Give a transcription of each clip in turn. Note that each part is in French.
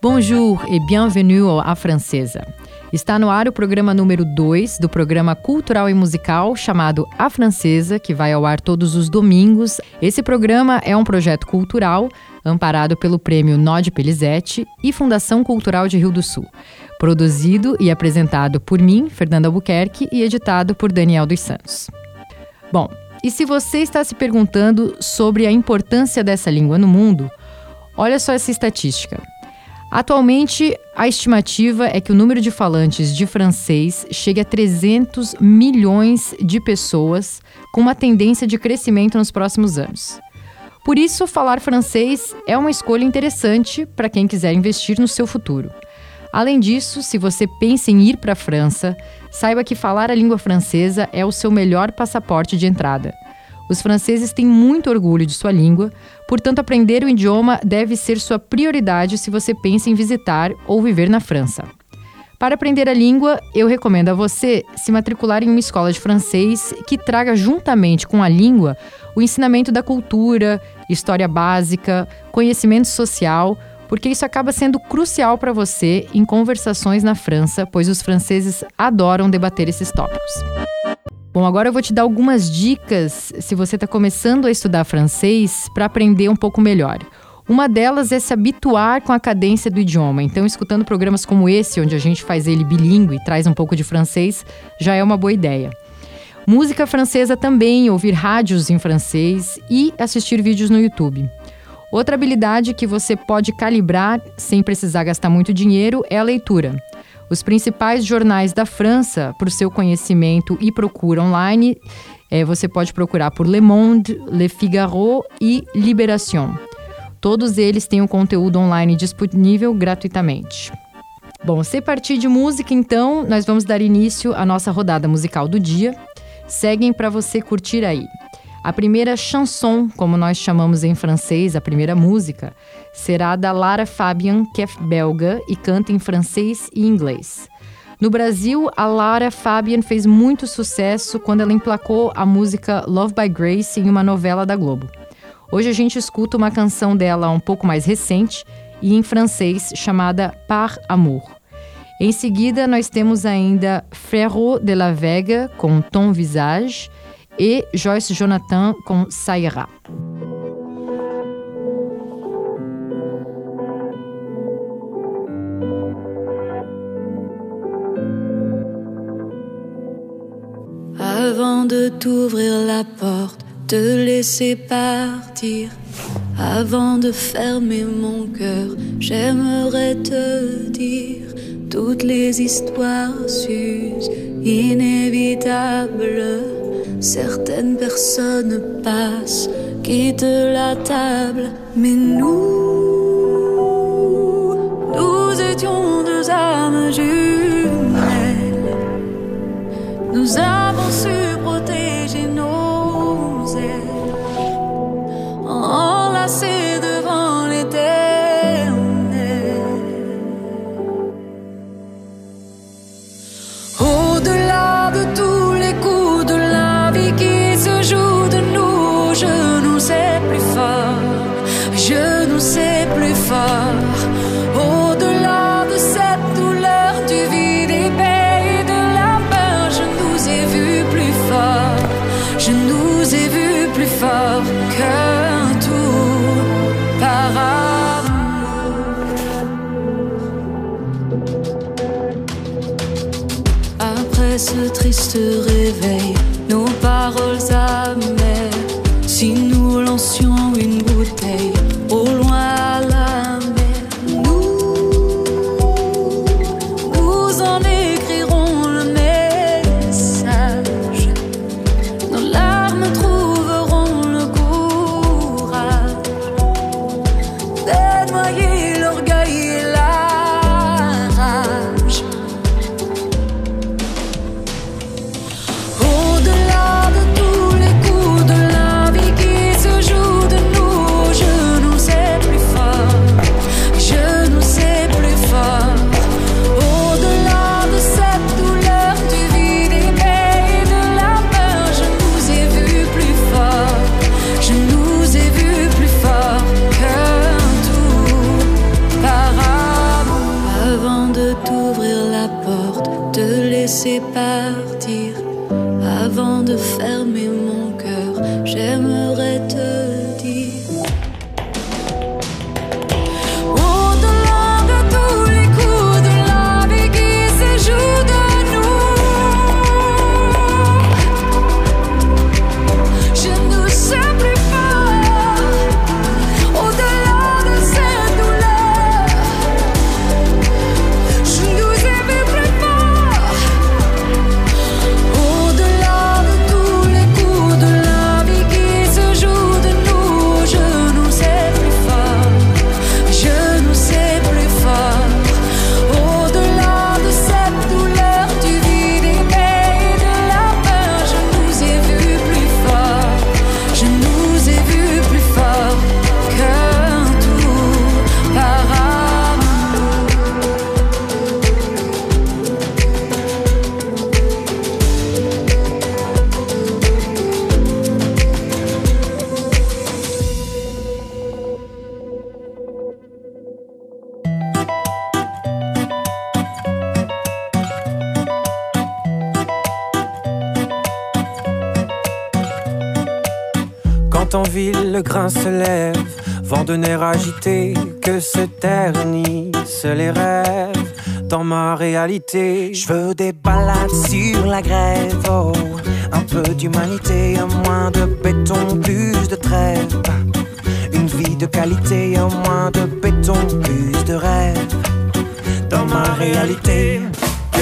Bonjour et bienvenue A Francesa. Está no ar o programa número 2 do programa cultural e musical chamado A Francesa, que vai ao ar todos os domingos. Esse programa é um projeto cultural amparado pelo Prêmio Nod Pelizete e Fundação Cultural de Rio do Sul. Produzido e apresentado por mim, Fernanda Albuquerque, e editado por Daniel dos Santos. Bom, e se você está se perguntando sobre a importância dessa língua no mundo, olha só essa estatística. Atualmente, a estimativa é que o número de falantes de francês chegue a 300 milhões de pessoas, com uma tendência de crescimento nos próximos anos. Por isso, falar francês é uma escolha interessante para quem quiser investir no seu futuro. Além disso, se você pensa em ir para a França, saiba que falar a língua francesa é o seu melhor passaporte de entrada. Os franceses têm muito orgulho de sua língua, portanto, aprender o idioma deve ser sua prioridade se você pensa em visitar ou viver na França. Para aprender a língua, eu recomendo a você se matricular em uma escola de francês que traga juntamente com a língua o ensinamento da cultura, história básica, conhecimento social, porque isso acaba sendo crucial para você em conversações na França, pois os franceses adoram debater esses tópicos. Bom, agora eu vou te dar algumas dicas se você está começando a estudar francês para aprender um pouco melhor. Uma delas é se habituar com a cadência do idioma. Então, escutando programas como esse, onde a gente faz ele bilíngue e traz um pouco de francês, já é uma boa ideia. Música francesa também, ouvir rádios em francês e assistir vídeos no YouTube. Outra habilidade que você pode calibrar sem precisar gastar muito dinheiro é a leitura. Os principais jornais da França, para o seu conhecimento e procura online, é, você pode procurar por Le Monde, Le Figaro e Libération. Todos eles têm o um conteúdo online disponível gratuitamente. Bom, se partir de música, então, nós vamos dar início à nossa rodada musical do dia. Seguem para você curtir aí. A primeira chanson, como nós chamamos em francês, a primeira música, será da Lara Fabian, que é belga e canta em francês e inglês. No Brasil, a Lara Fabian fez muito sucesso quando ela emplacou a música Love by Grace em uma novela da Globo. Hoje a gente escuta uma canção dela um pouco mais recente e em francês chamada Par Amour. Em seguida, nós temos ainda Frérot de la Vega com Ton Visage et Joyce Jonathan Saïra. Avant de t'ouvrir la porte, te laisser partir. Avant de fermer mon cœur, j'aimerais te dire toutes les histoires s'usent, inévitables Certaines personnes passent, quittent la table, mais nous, nous étions deux âmes jumelles. Nous avons su ce triste réveil, nos paroles le grain se lève, vent de nerfs agité, que se ternissent les rêves dans ma réalité. Je veux des balades sur la grève, oh, un peu d'humanité, un moins de béton, plus de trêve. Une vie de qualité, un moins de béton, plus de rêve dans ma réalité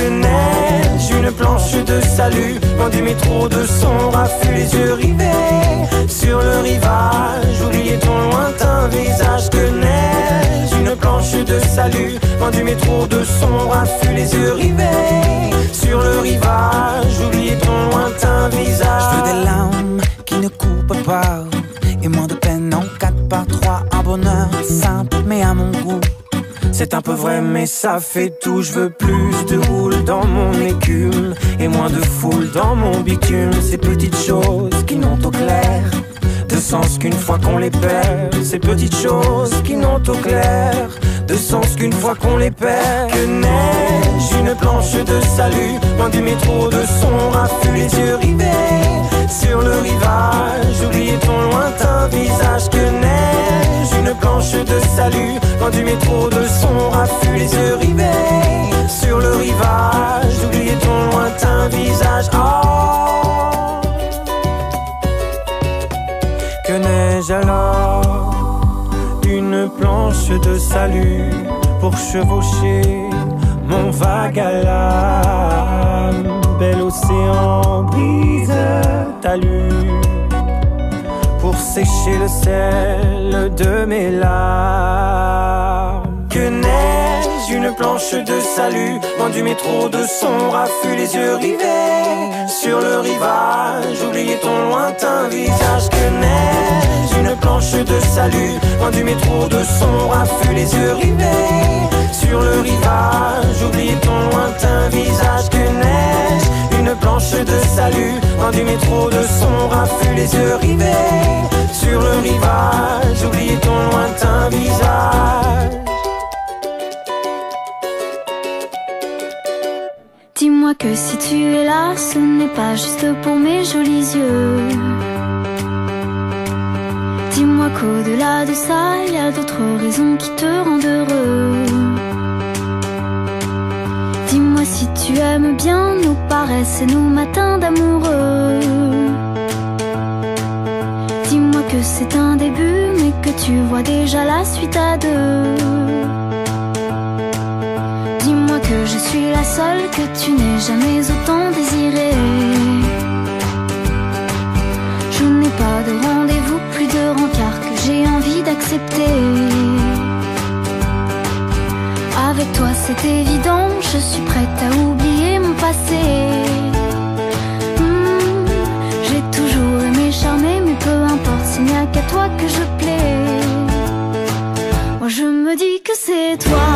neige, une planche de salut. Du métro de son raffut, les yeux rivés sur le rivage. Oubliez ton lointain visage que neige, une planche de salut. Du métro de son raffut, les yeux rivés sur le rivage. Oubliez ton lointain visage. Je veux des larmes qui ne coupent pas c'est un peu vrai, mais ça fait tout. Je veux plus de houle dans mon écume et moins de foule dans mon bitume. Ces petites choses qui n'ont au clair de sens qu'une fois qu'on les perd. Ces petites choses qui n'ont au clair de sens qu'une fois qu'on les perd. Que neige, une planche de salut, loin du métro de son raffut, les yeux rivés sur le rivage. Oubliez ton lointain visage. Que neige, une planche de salut, loin du métro de son raffut, les yeux rivés sur le rivage. Oubliez ton lointain visage. Oh. Que neige alors une planche de salut pour chevaucher mon vague à l'âme? Bel océan brise talus pour sécher le sel de mes larmes. Que neige, une planche de salut, loin du métro de son raffut, les yeux rivés sur le rivage. Oubliez ton lointain visage. Que neige, une planche de salut, loin du métro de son raffut, les yeux rivés sur le rivage. Oubliez ton lointain visage. De salut, loin du métro de son raffut, les yeux rivés sur le rivage. Oubliez ton lointain visage. Dis-moi que si tu es là, ce n'est pas juste pour mes jolis yeux. Dis-moi qu'au-delà de ça, il y a d'autres raisons qui te rendent heureux. Dis-moi tu aimes bien paresses et nos matins d'amoureux. Dis-moi que c'est un début, mais que tu vois déjà la suite à deux que je suis la seule que tu n'aies jamais autant désirée. Je n'ai pas de rendez-vous, plus de rencard que j'ai envie d'accepter. Avec toi c'est évident, je suis prête à oublier Hmm, j'ai toujours aimé charmer, mais peu importe, s'il n'y a qu'à toi que je plais. Moi je me dis que c'est toi.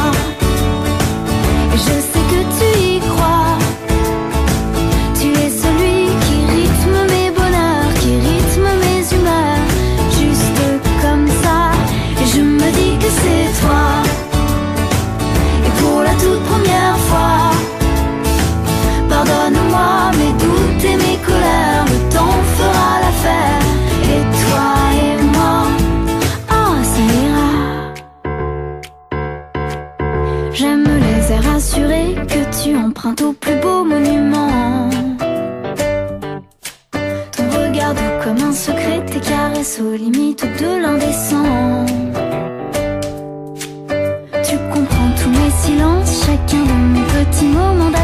Tu empruntes au plus beau monument. Ton regard comme un secret, tes caresses aux limites de l'indécent. Tu comprends tous mes silences, chacun de mes petits moments.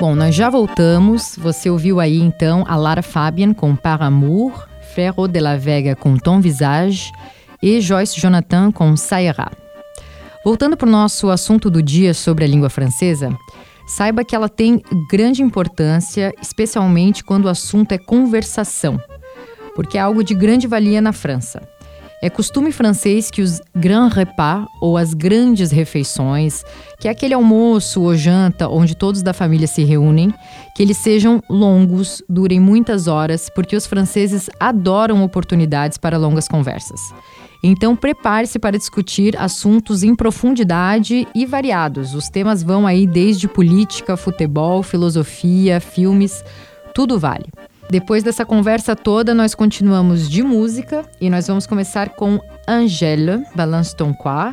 Bom, nós já voltamos. Você ouviu aí então a Lara Fabian com Par Amour, Ferro de la Vega com Tom Visage e Joyce Jonathan com Saira. Voltando para o nosso assunto do dia sobre a língua francesa, saiba que ela tem grande importância, especialmente quando o assunto é conversação, porque é algo de grande valia na França. É costume francês que os grands repas, ou as grandes refeições, que é aquele almoço ou janta onde todos da família se reúnem, que eles sejam longos, durem muitas horas, porque os franceses adoram oportunidades para longas conversas. Então prepare-se para discutir assuntos em profundidade e variados. Os temas vão aí desde política, futebol, filosofia, filmes, tudo vale. Depois dessa conversa toda, nós continuamos de música e nós vamos começar com Angèle, Balance ton quoi.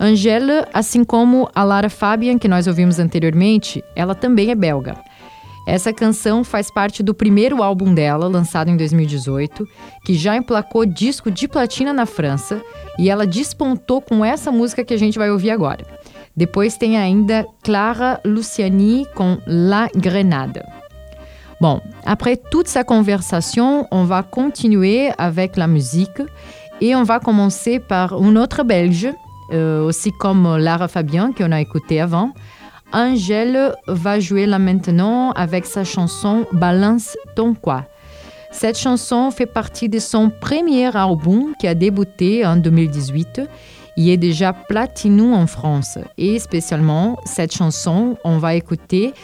Angèle, assim como a Lara Fabian, que nós ouvimos anteriormente, ela também é belga. Essa canção faz parte do primeiro álbum dela, lançado em 2018, que já emplacou disco de platina na França, e ela despontou com essa música que a gente vai ouvir agora. Depois tem ainda Clara Luciani com La Grenade. Bon, après toute sa conversation, on va continuer avec la musique et on va commencer par une autre belge, euh, aussi comme Lara Fabian qu'on a écouté avant. Angèle va jouer là maintenant avec sa chanson Balance ton quoi. Cette chanson fait partie de son premier album qui a débuté en 2018. Il est déjà platinum en France. Et spécialement, cette chanson, on va écouter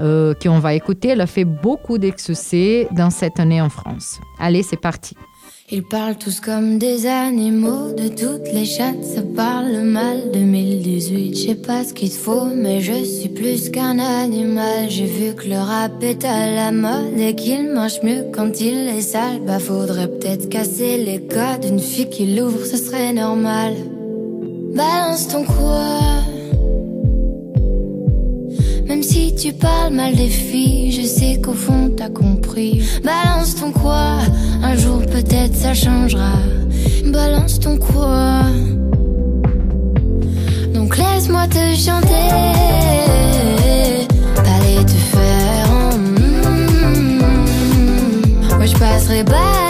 euh, qu'on va écouter, elle a fait beaucoup de succès dans cette année en France. Allez, c'est parti. Ils parlent tous comme des animaux, de toutes les chattes, ça parle mal. 2018, je sais pas ce qu'il te faut, mais je suis plus qu'un animal. J'ai vu que le rap est à la mode et qu'il mange mieux quand il est sale. Bah, faudrait peut-être casser les codes. Une fille qui l'ouvre, ce serait normal. Balance ton quoi. Même si tu parles mal des filles, je sais qu'au fond t'as compris. Balance ton quoi, un jour peut-être ça changera. Balance ton quoi. Donc laisse-moi te chanter. T'allais te faire. mm. Moi je passerai pas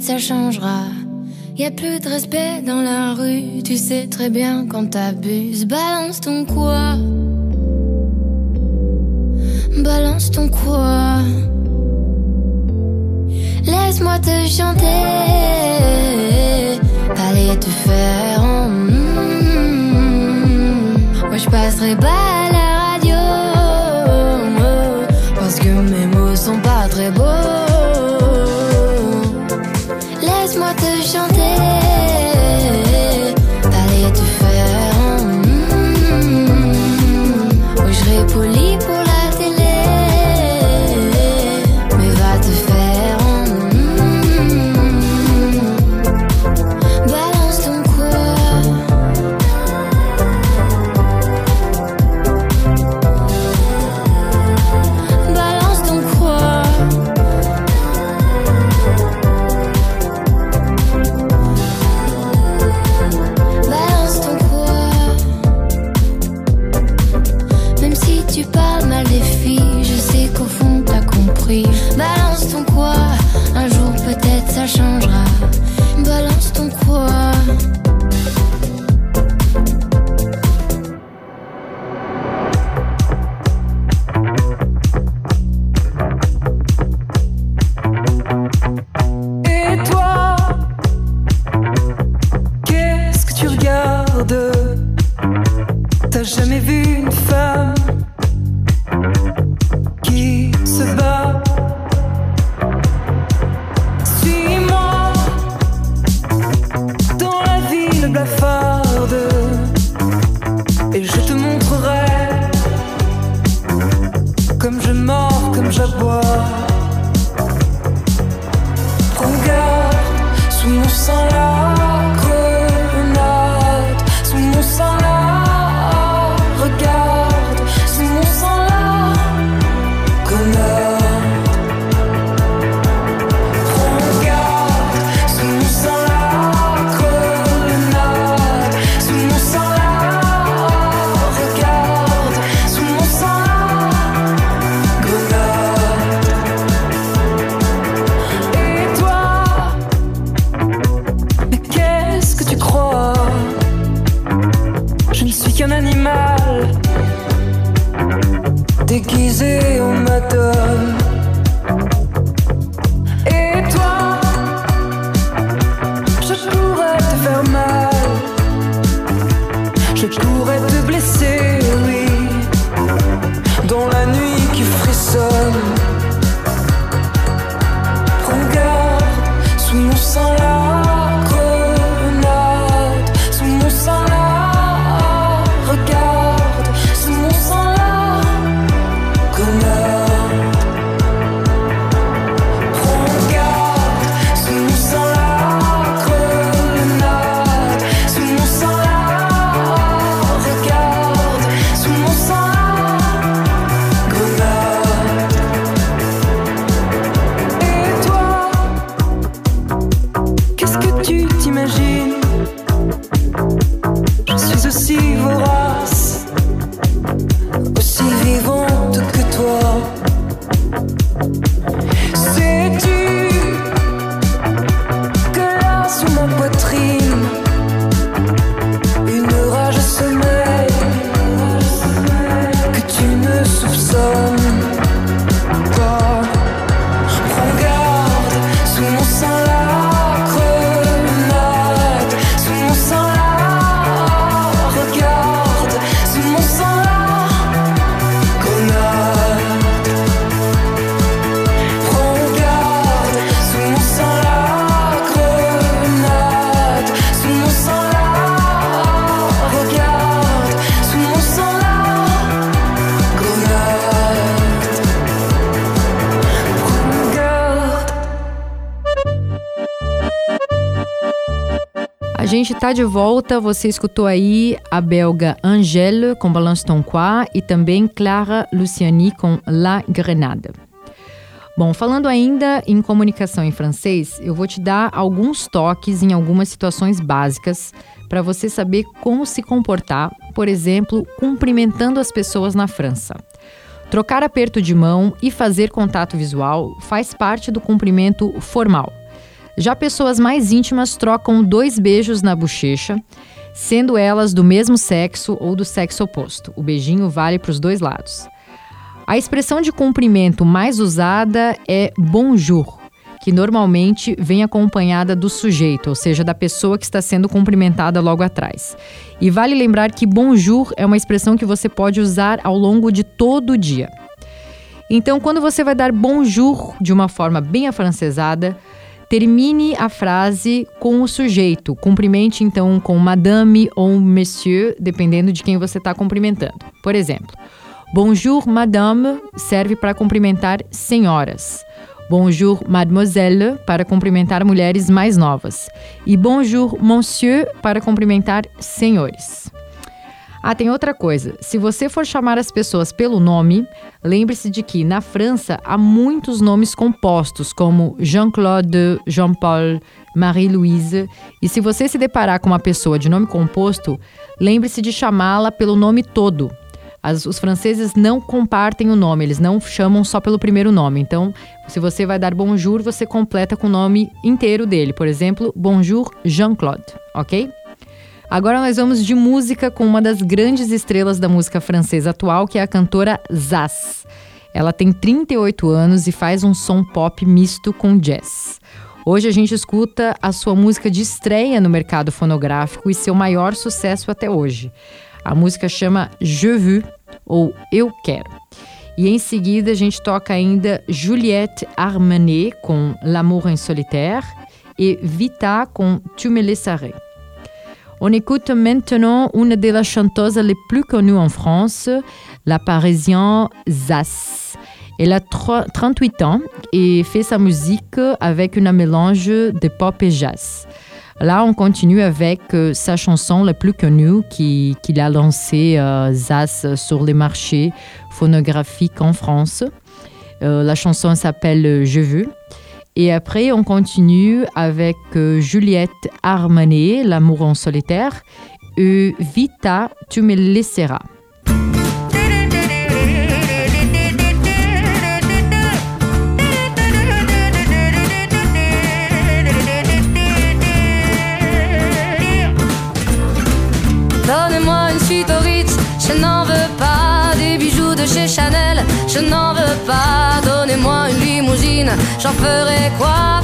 ça changera. Y a plus de respect dans la rue, tu sais très bien quand t'abuses. Balance ton quoi? Balance ton quoi? Laisse-moi te chanter. Allez te faire. mm, Moi je passerai pas à la radio. Parce que mes mots sont pas très beaux. Tá de volta. Você escutou aí a belga Angèle com Balance ton Quoi e também Clara Luciani com La Grenade. Bom, falando ainda em comunicação em francês, eu vou te dar alguns toques em algumas situações básicas para você saber como se comportar, por exemplo, cumprimentando as pessoas na França. Trocar aperto de mão e fazer contato visual faz parte do cumprimento formal. Já pessoas mais íntimas trocam dois beijos na bochecha, sendo elas do mesmo sexo ou do sexo oposto. O beijinho vale para os dois lados. A expressão de cumprimento mais usada é bonjour, que normalmente vem acompanhada do sujeito, ou seja, da pessoa que está sendo cumprimentada logo atrás. E vale lembrar que bonjour é uma expressão que você pode usar ao longo de todo o dia. Então, quando você vai dar bonjour de uma forma bem afrancesada, Termine a frase com o sujeito. Cumprimente então com madame ou monsieur, dependendo de quem você está cumprimentando. Por exemplo, bonjour madame serve para cumprimentar senhoras. Bonjour mademoiselle para cumprimentar mulheres mais novas. E bonjour monsieur para cumprimentar senhores. Ah, tem outra coisa. Se você for chamar as pessoas pelo nome, lembre-se de que na França há muitos nomes compostos, como Jean-Claude, Jean-Paul, Marie-Louise. E se você se deparar com uma pessoa de nome composto, lembre-se de chamá-la pelo nome todo. As, os franceses não compartem o nome, eles não chamam só pelo primeiro nome. Então, se você vai dar bonjour, você completa com o nome inteiro dele. Por exemplo, bonjour Jean-Claude, ok? Agora nós vamos de música com uma das grandes estrelas da música francesa atual, que é a cantora Zaz. Ela tem 38 anos e faz um som pop misto com jazz. Hoje a gente escuta a sua música de estreia no mercado fonográfico e seu maior sucesso até hoje. A música chama Je veux ou Eu Quero. E em seguida a gente toca ainda Juliette Armanet com L'amour en solitaire e Vita com Tu me laisserais. On écoute maintenant une de las chanteuses les plus connues en France, la parisienne Zas. Elle a 38 ans et fait sa musique avec un mélange de pop et jazz. Là, on continue avec euh, sa chanson la plus connue qu'il a lancée euh, sur les marchés phonographiques en France. Euh, la chanson s'appelle Je veux. Et après, on continue avec euh, Juliette Armanet, L'amour en solitaire, et Vita, tu me laisseras. Donnez-moi une suite au Ritz, je chez Chanel, je n'en veux pas. Donnez-moi une limousine, j'en ferai quoi?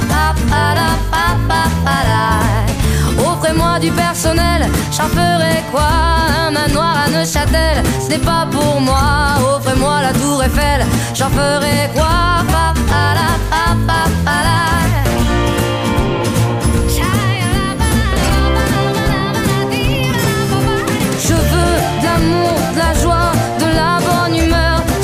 Offrez-moi du personnel, j'en ferai quoi? Un manoir à Neuchâtel, ce n'est pas pour moi. Offrez-moi la tour Eiffel, j'en ferai quoi? Je veux de l'amour, de la joie,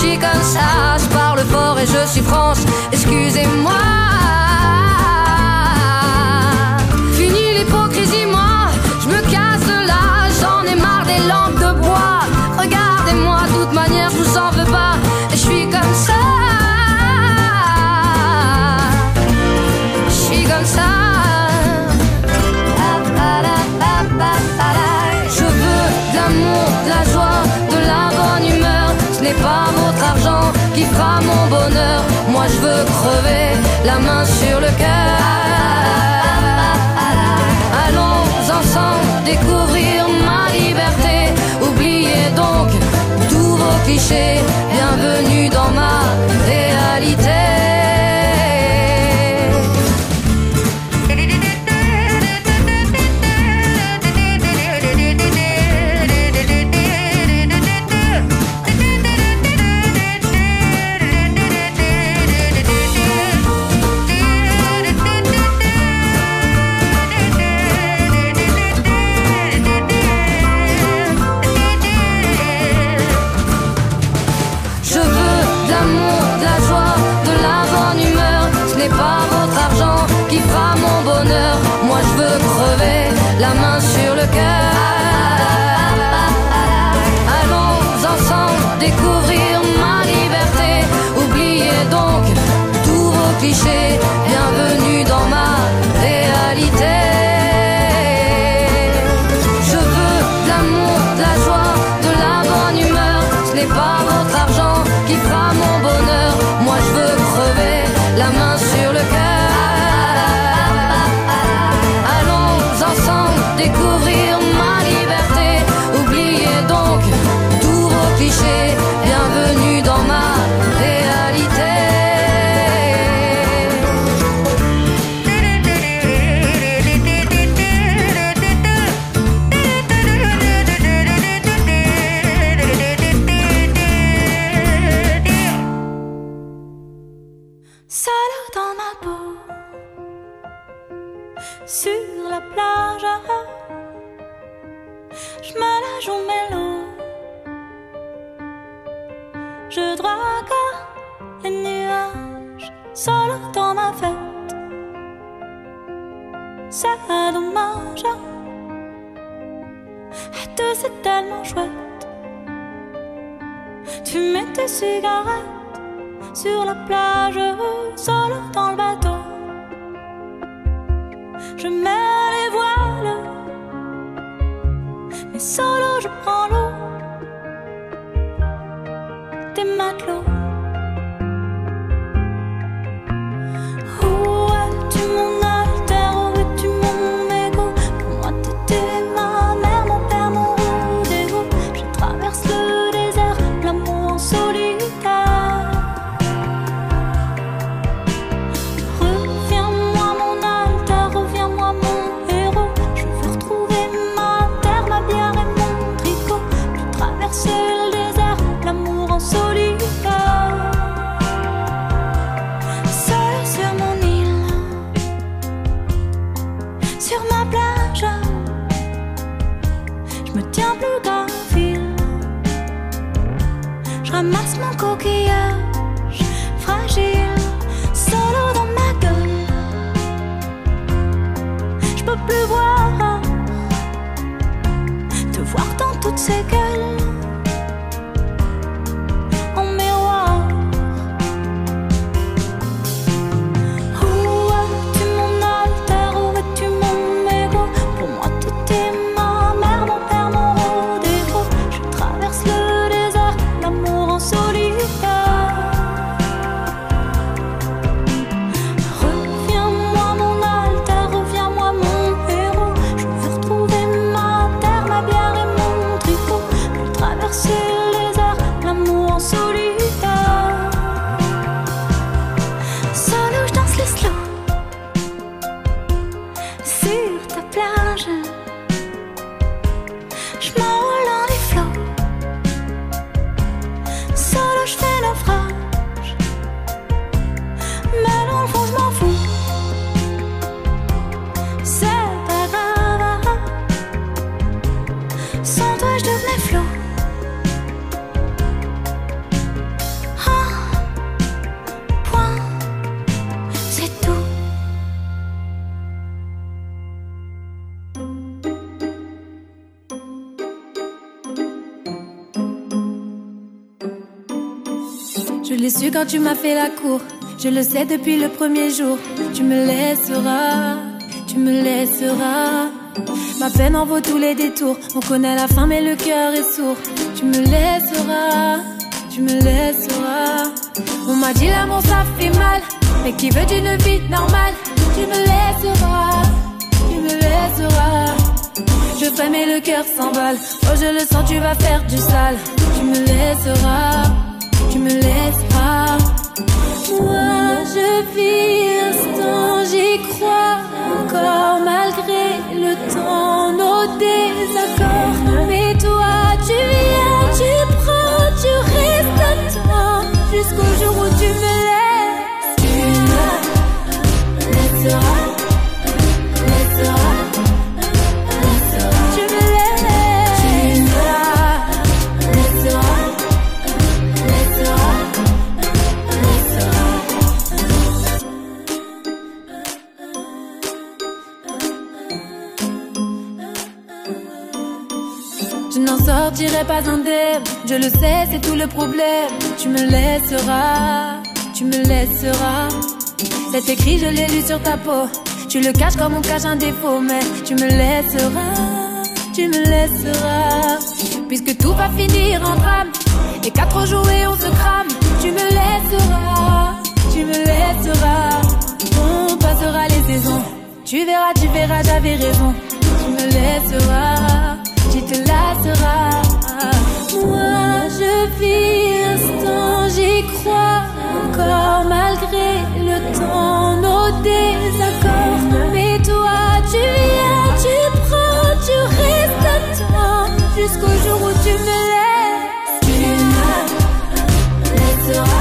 suis comme ça. Je parle fort et je suis France, cliché quand tu m'as fait la cour. Je le sais depuis le premier jour. Tu me laisseras, tu me laisseras. Ma peine en vaut tous les détours. On connaît la fin, mais le cœur est sourd. Tu me laisseras, tu me laisseras. On m'a dit l'amour ça fait mal. Mais qui veut d'une vie normale? Tu me laisseras, tu me laisseras. Je ferai mais le cœur s'emballe. Oh, je le sens, tu vas faire du sale. Tu me laisseras tu me laisses pas. Moi, je vis l'instant, j'y crois encore malgré le temps, nos désaccords. Mais toi, tu vis. Sortirai pas indemne. Je le sais, c'est tout le problème. Tu me laisseras, tu me laisseras. C'est écrit, je l'ai lu sur ta peau. Tu le caches comme on cache un défaut, mais tu me laisseras, tu me laisseras. Puisque tout va finir en drame. Et qu'à trop jouer, on se crame. Tu me laisseras, tu me laisseras. On passera les saisons. Tu verras, tu verras, j'avais raison. Tu me laisseras, tu te lasseras. Moi, je vis l'instant, j'y crois encore malgré le temps, nos désaccords. Mais toi, tu viens, tu prends, tu restes temps jusqu'au jour où tu me laisses. Tu me laisseras,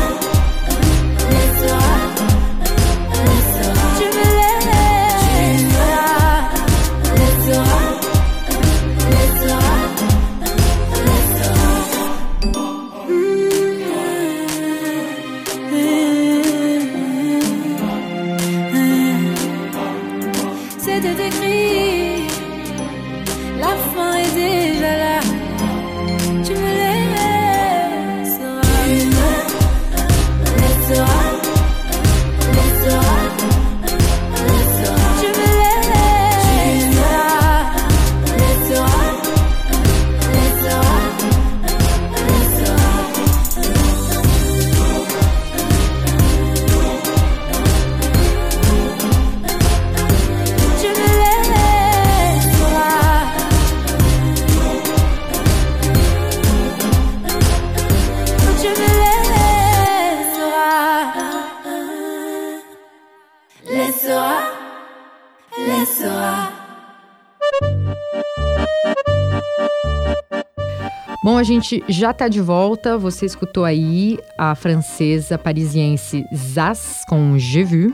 gente já tá de volta. Você escutou aí a francesa parisiense Zaz com Je Vu.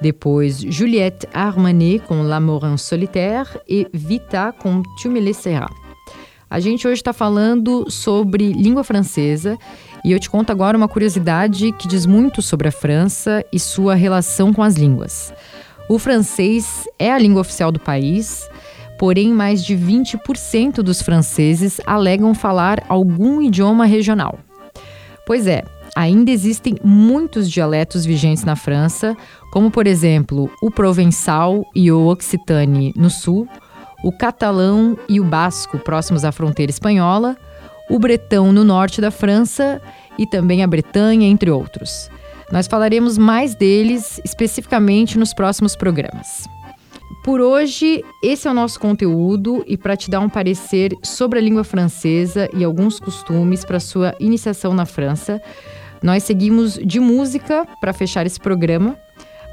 Depois, Juliette Armanet com L'amour en solitaire e Vita com Tu me laisseras. A gente hoje está falando sobre língua francesa e eu te conto agora uma curiosidade que diz muito sobre a França e sua relação com as línguas. O francês é a língua oficial do país, porém mais de 20% dos franceses alegam falar algum idioma regional. Pois é, ainda existem muitos dialetos vigentes na França, como por exemplo o provençal e o occitane no sul, o catalão e o basco próximos à fronteira espanhola, o bretão no norte da França e também a Bretanha, entre outros. Nós falaremos mais deles especificamente nos próximos programas. Por hoje, esse é o nosso conteúdo e para te dar um parecer sobre a língua francesa e alguns costumes para sua iniciação na França, nós seguimos de música para fechar esse programa.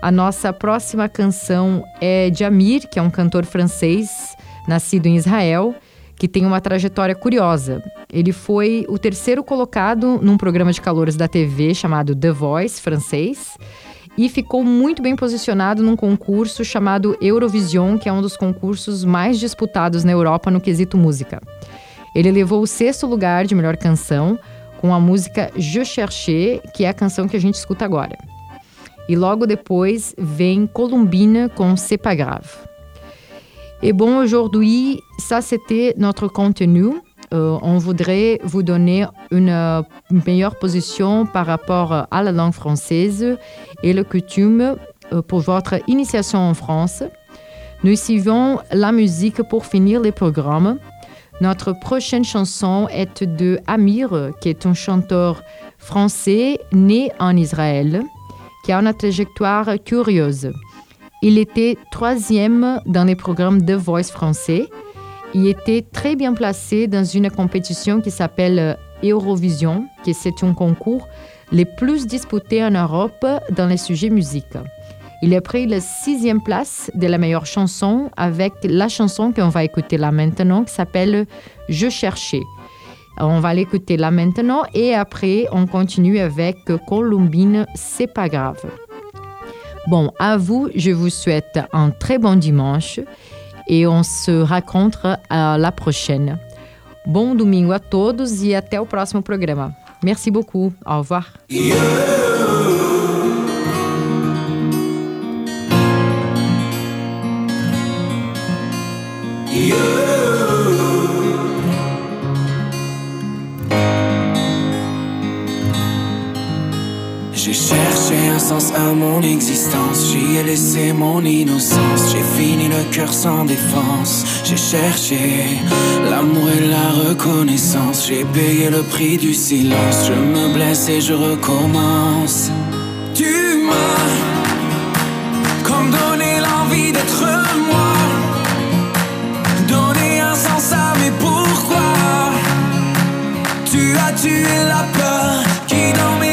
A nossa próxima canção é de Amir, que é um cantor francês nascido em Israel, que tem uma trajetória curiosa. Ele foi o terceiro colocado num programa de calores da TV chamado The Voice francês e ficou muito bem posicionado num concurso chamado Eurovision, que é um dos concursos mais disputados na Europa no quesito música. Ele levou o sexto lugar de melhor canção com a música Je Cherchais, que é a canção que a gente escuta agora. E logo depois vem Columbine com C'est pas grave. Et bon, aujourd'hui, ça c'était notre contenu. Euh, on voudrait vous donner une euh, meilleure position par rapport à la langue française et le coutume euh, pour votre initiation en France. Nous suivons la musique pour finir les programmes. Notre prochaine chanson est de Amir, qui est un chanteur français né en Israël, qui a une trajectoire curieuse. Il était troisième dans les programmes de Voice français. Il était très bien placé dans une compétition qui s'appelle Eurovision, qui c'est un concours le plus disputé en Europe dans les sujets musique. Il a pris la sixième place de la meilleure chanson avec la chanson qu'on va écouter là maintenant qui s'appelle Je cherchais. On va l'écouter là maintenant et après on continue avec Columbine, c'est pas grave. Bon, à vous, je vous souhaite un très bon dimanche et on se rencontre à la prochaine. Bom domingo a todos e até o próximo programa. Merci beaucoup. Au revoir. sens mon existence. J'y ai laissé mon innocence. J'ai fini le cœur sans défense. J'ai cherché l'amour et la reconnaissance. J'ai payé le prix du silence. Je me blesse et je recommence. Tu m'as comme donné l'envie d'être moi. Donner un sens à mes pourquoi. Tu as tué la peur qui dormait là,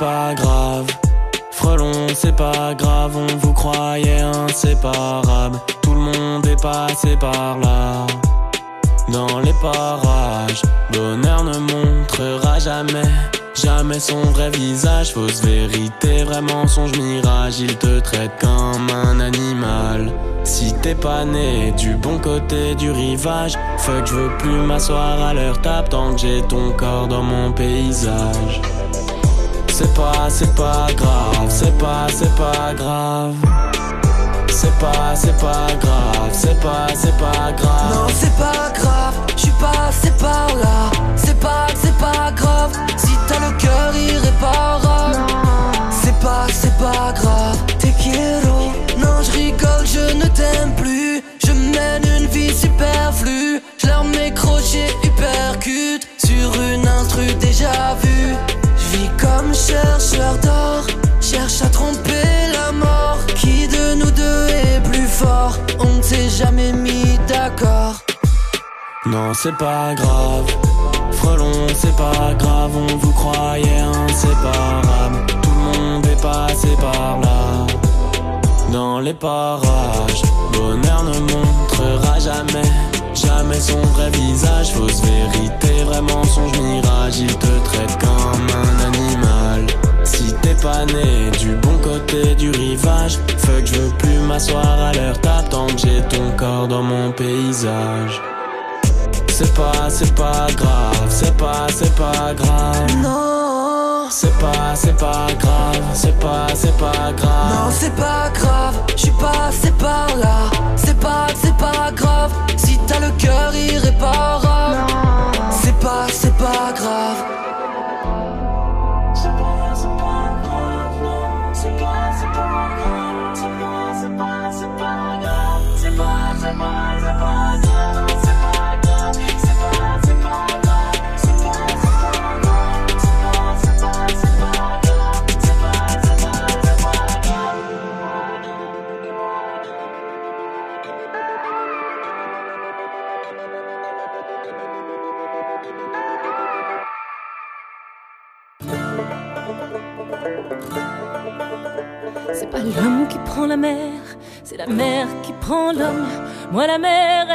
pas grave. Frelon, c'est pas grave, on vous croyait inséparables. Tout le monde est passé par là. Dans les parages, bonheur ne montrera jamais, jamais son vrai visage. Fausse vérité, vrai mensonge, mirage. Il te traite comme un animal. Si t'es pas né du bon côté du rivage, fuck, je veux plus m'asseoir à leur table tant que j'ai ton corps dans mon paysage. C'est pas, c'est pas grave, c'est pas, c'est pas grave. C'est pas, c'est pas grave, c'est pas, c'est pas grave. Non, c'est pas grave, chercheur d'or, cherche à tromper la mort. Qui de nous deux est plus fort? On ne s'est jamais mis d'accord. Non, c'est pas grave. Frelon, c'est pas grave, on vous croyait inséparables. Tout le monde est passé par là. Dans les parages, bonheur ne montrera jamais, jamais son vrai visage. Fausse vérité, vrai mensonge, mirage. Il te traite comme un animal. T'es pas né du bon côté du rivage, fuck, je veux plus m'asseoir à tant que j'ai ton encore dans mon paysage. C'est pas, c'est pas grave, c'est pas, c'est pas grave. Non, C'est pas, c'est pas grave, c'est pas, c'est pas grave. non, c'est pas grave. Je suis passé par là. C'est pas, c'est pas grave. Si t'as le cœur irréparable. C'est pas, c'est pas grave. C'est pas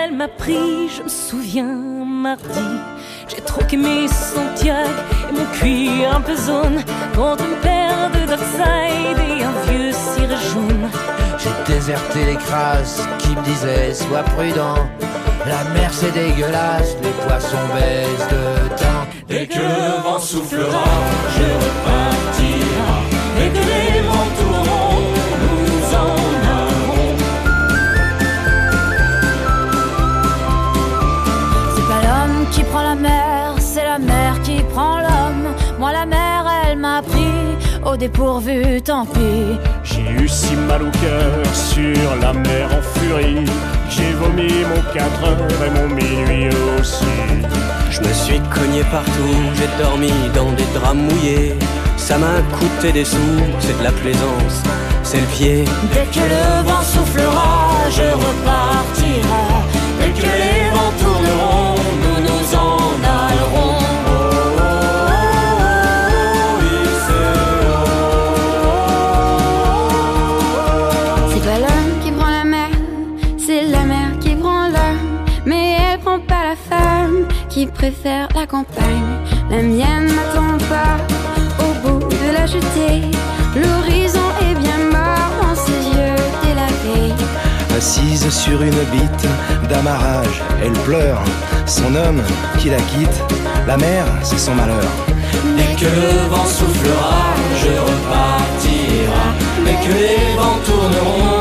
elle m'a pris, je me souviens, mardi. J'ai troqué mes Santiago et mon cuir un peu zone contre une paire de Dockside et un vieux ciré jaune. J'ai déserté les crasses qui me disaient sois prudent. La mer c'est dégueulasse, les poissons baissent de temps. Dès que le vent soufflera, je repartira. Dès que les vents qui prend la mer, c'est la mer qui prend l'homme. Moi, la mer, elle m'a pris au dépourvu, tant pis. J'ai eu si mal au cœur sur la mer en furie. J'ai vomi mon 4 heures et mon minuit aussi. Je me suis cogné partout, j'ai dormi dans des draps mouillés. Ça m'a coûté des sous, c'est de la plaisance, c'est le pied. Dès que le vent soufflera, je repartirai. Dès que les qui préfère la campagne. La mienne n'attend pas au bout de la jetée. L'horizon est bien mort dans ses yeux délavés. Assise sur une bite d'amarrage, elle pleure. Son homme qui la quitte, la mer c'est son malheur. Dès que le vent soufflera, je repartira. Dès que les vents tourneront,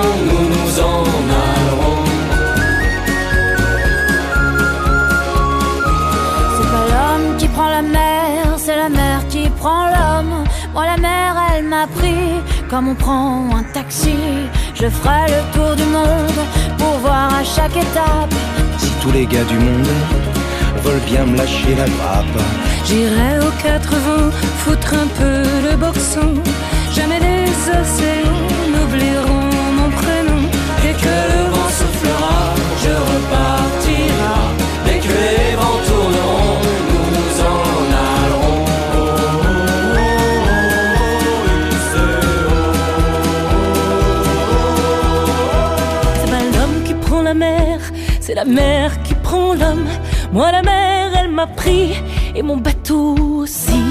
comme on prend un taxi. Je ferai le tour du monde pour voir à chaque étape. Si tous les gars du monde veulent bien me lâcher la grappe, J'irai aux quatre vents foutre un peu le boxon. Jamais les océans n'oublieront mon prénom. Dès que le vent soufflera, je repartira. La mer qui prend l'homme. Moi, la mer, elle m'a pris et mon bateau aussi.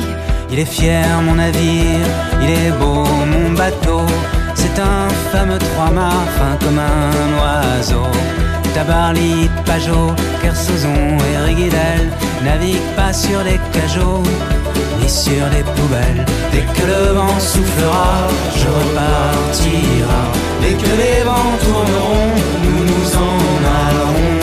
Il est fier mon navire, il est beau mon bateau. C'est un fameux trois-mâts fin comme un oiseau. Tabarly, Pajot, Kersozon et Riguidel naviguent pas sur les cajots ni sur les poubelles. Dès que le vent soufflera, je repartira. Dès que les vents tourneront, nous nous en allerons.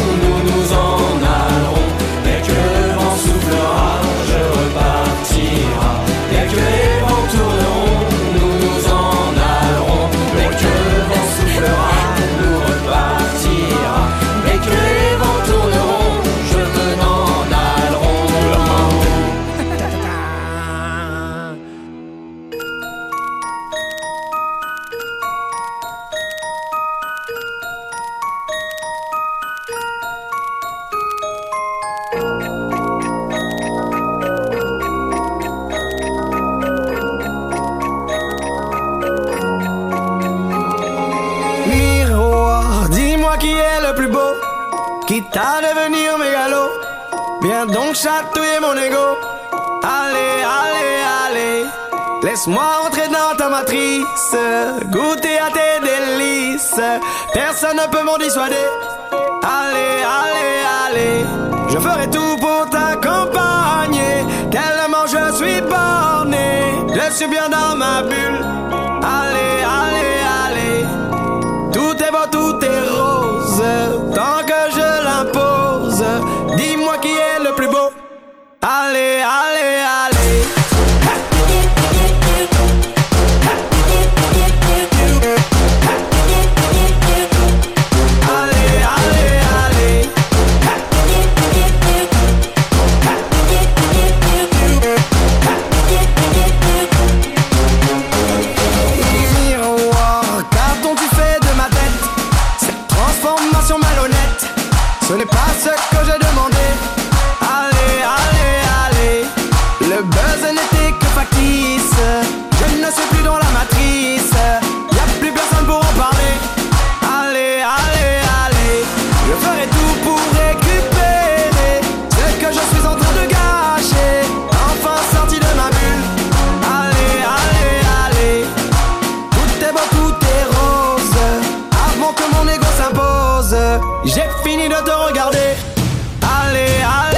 à devenir mégalo. Viens donc chatouiller mon ego. Allez, allez, allez. Laisse-moi entrer dans ta matrice, goûter à tes délices. Personne ne peut m'en dissuader. Allez, allez, allez. Je ferai tout pour t'accompagner. Tellement je suis borné. Je suis bien dans ma bulle. Allez, allez. J'ai fini de te regarder. Allez, allez.